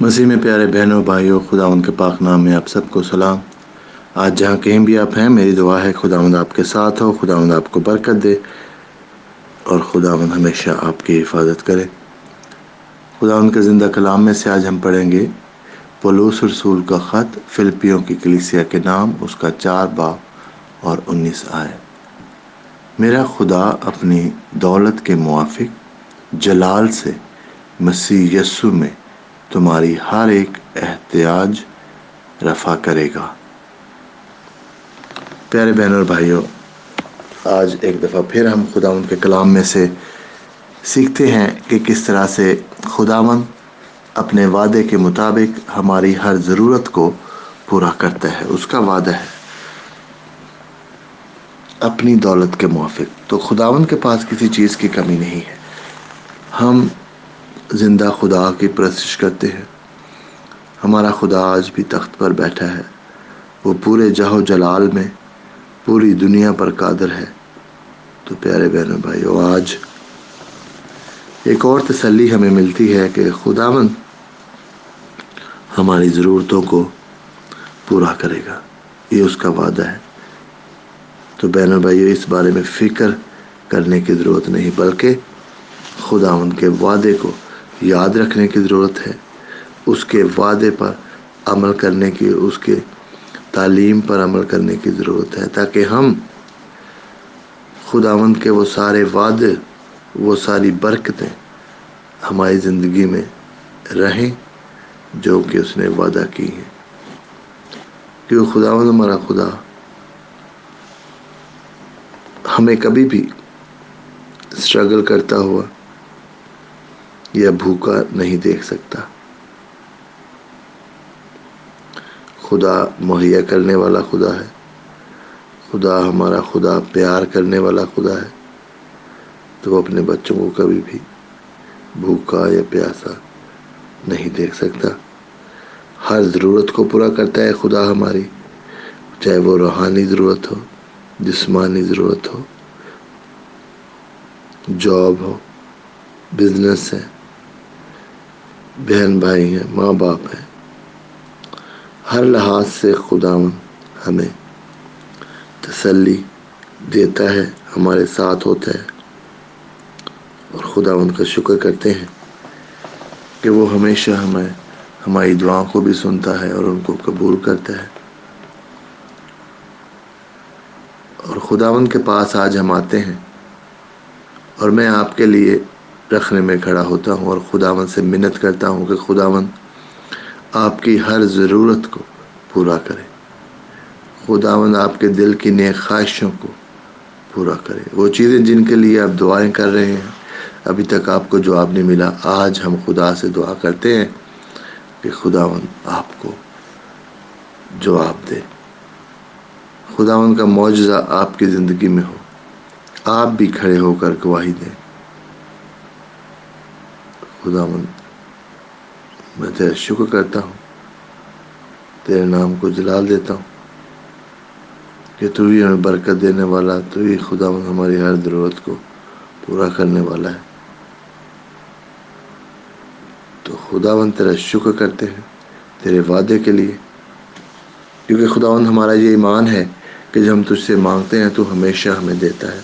مسیح میں پیارے بہنوں، بھائیوں، خدا ان کے پاک نام میں آپ سب کو سلام۔ آج جہاں کہیں بھی آپ ہیں، میری دعا ہے خدا مند آپ کے ساتھ ہو خدا مند آپ کو برکت دے اور خدا مند ہمیشہ آپ کی حفاظت کرے۔ خدا ان کے زندہ کلام میں سے آج ہم پڑھیں گے، پولوس رسول کا خط فلپیوں کی کلیسیا کے نام، اس کا چار باپ اور انیس آئے۔ میرا خدا اپنی دولت کے موافق، جلال سے، مسیح یسو میں تمہاری ہر ایک احتیاج رفع کرے گا۔ پیارے بہن اور بھائیوں آج ایک دفعہ پھر ہم خدا ان کے کلام میں سے سیکھتے ہیں کہ کس طرح سے خدا اپنے وعدے کے مطابق ہماری ہر ضرورت کو پورا کرتا ہے۔ اس کا وعدہ ہے اپنی دولت کے موافق۔ تو خداون کے پاس کسی چیز کی کمی نہیں ہے۔ ہم زندہ خدا کی پرستش کرتے ہیں۔ ہمارا خدا آج بھی تخت پر بیٹھا ہے۔ وہ پورے جہو جلال میں پوری دنیا پر قادر ہے۔ تو پیارے بہنوں بھائیو، آج ایک اور تسلی ہمیں ملتی ہے کہ خداون ہماری ضرورتوں کو پورا کرے گا۔ یہ اس کا وعدہ ہے۔ تو بہن بھائیو، اس بارے میں فکر کرنے کی ضرورت نہیں، بلکہ خدا ان کے وعدے کو یاد رکھنے کی ضرورت ہے۔ اس کے وعدے پر عمل کرنے کی، اس کے تعلیم پر عمل کرنے کی ضرورت ہے تاکہ ہم خداوند کے وہ سارے وعدے وہ ساری برکتیں ہماری زندگی میں رہیں جو کہ اس نے وعدہ کی ہیں۔ کیونکہ خداوند ہمارا خدا ہمیں کبھی بھی اسٹرگل کرتا ہوا یا بھوکا نہیں دیکھ سکتا۔ خدا مہیا کرنے والا خدا ہے۔ خدا ہمارا خدا، پیار کرنے والا خدا ہے۔ تو وہ اپنے بچوں کو کبھی بھی بھوکا یا پیاسا نہیں دیکھ سکتا۔ ہر ضرورت کو پورا کرتا ہے خدا ہماری، چاہے وہ روحانی ضرورت ہو، جسمانی ضرورت ہو، جاب ہو بزنس ہے۔ بہن بھائی ہیں، ماں باپ ہیں۔ ہر لحاظ سے خدا ہمیں تسلی دیتا ہے، ہمارے ساتھ ہوتا ہے۔ اور خدا ان کا شکر کرتے ہیں کہ وہ ہمیشہ ہمیں، ہماری دعاؤں کو بھی سنتا ہے اور ان کو قبول کرتا ہے۔ اور خداون کے پاس آج ہم آتے ہیں اور میں آپ کے لیے رکھنے میں کھڑا ہوتا ہوں اور خداون سے منت کرتا ہوں کہ خداون آپ کی ہر ضرورت کو پورا کرے۔ خداون آپ کے دل کی نیک خواہشوں کو پورا کرے۔ وہ چیزیں جن کے لیے آپ دعائیں کر رہے ہیں، ابھی تک آپ کو جواب نہیں ملا۔ آج ہم خدا سے دعا کرتے ہیں کہ خداون آپ کو جواب دے۔ خداون کا معجزہ آپ کی زندگی میں ہو۔ آپ بھی کھڑے ہو کر گواہی دیں۔ خداون میں تیرا شکر کرتا ہوں، تیرے نام کو جلال دیتا ہوں کہ تو ہی ہمیں برکت دینے والا، تو ہی خدا ہماری ہر ضرورت کو پورا کرنے والا ہے۔ تو خداون تیرا شکر کرتے ہیں تیرے وعدے کے لیے، کیونکہ خداون ہمارا یہ ایمان ہے کہ جب ہم تجھ سے مانگتے ہیں تو ہمیشہ ہمیں دیتا ہے،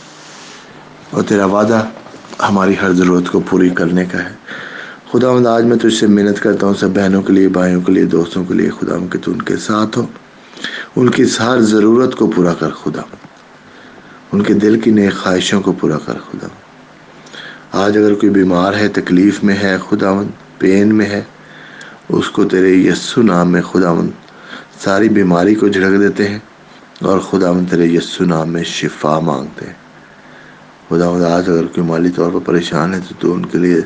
اور تیرا وعدہ ہماری ہر ضرورت کو پوری کرنے کا ہے۔ خدا مند آج میں تجھ سے محنت کرتا ہوں، سب بہنوں کے لیے، بھائیوں کے لیے، دوستوں کے لیے خدا کہ تو ان کے ساتھ ہو ان کی ہر ضرورت کو پورا کر خدا ان کے دل کی نئے خواہشوں کو پورا کر خدا آج اگر کوئی بیمار ہے، تکلیف میں ہے خدا پین میں ہے، اس کو تیرے یسو نام میں خدا ساری بیماری کو جھڑک دیتے ہیں اور خدا من تیرے یسو نام میں شفا مانگتے ہیں۔ خدا آج اگر کوئی مالی طور پر پریشان ہے، تو تو ان کے لیے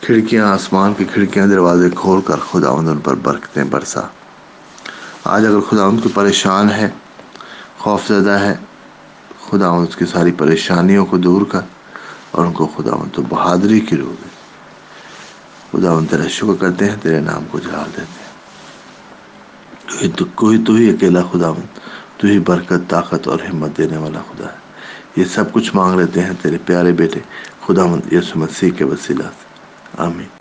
کھڑکیاں آسمان کی کھڑکیاں دروازے کھول کر خدا ان پر برکتیں برسا۔ آج اگر خدا ان کو پریشان ہے، خوف زدہ ہے خدا اس کی ساری پریشانیوں کو دور کر اور ان کو خدا تو بہادری کی روح دے۔ خدا ان تیرا شکر کرتے ہیں، تیرے نام کو جلال دیتے ہیں۔ تو، کوئی تو ہی اکیلا خدا تو ہی برکت، طاقت اور ہمت دینے والا خدا ہے۔ یہ سب کچھ مانگ لیتے ہیں تیرے پیارے بیٹے خدا مند یسو مسیح کے وسیلہ سے۔ Amém.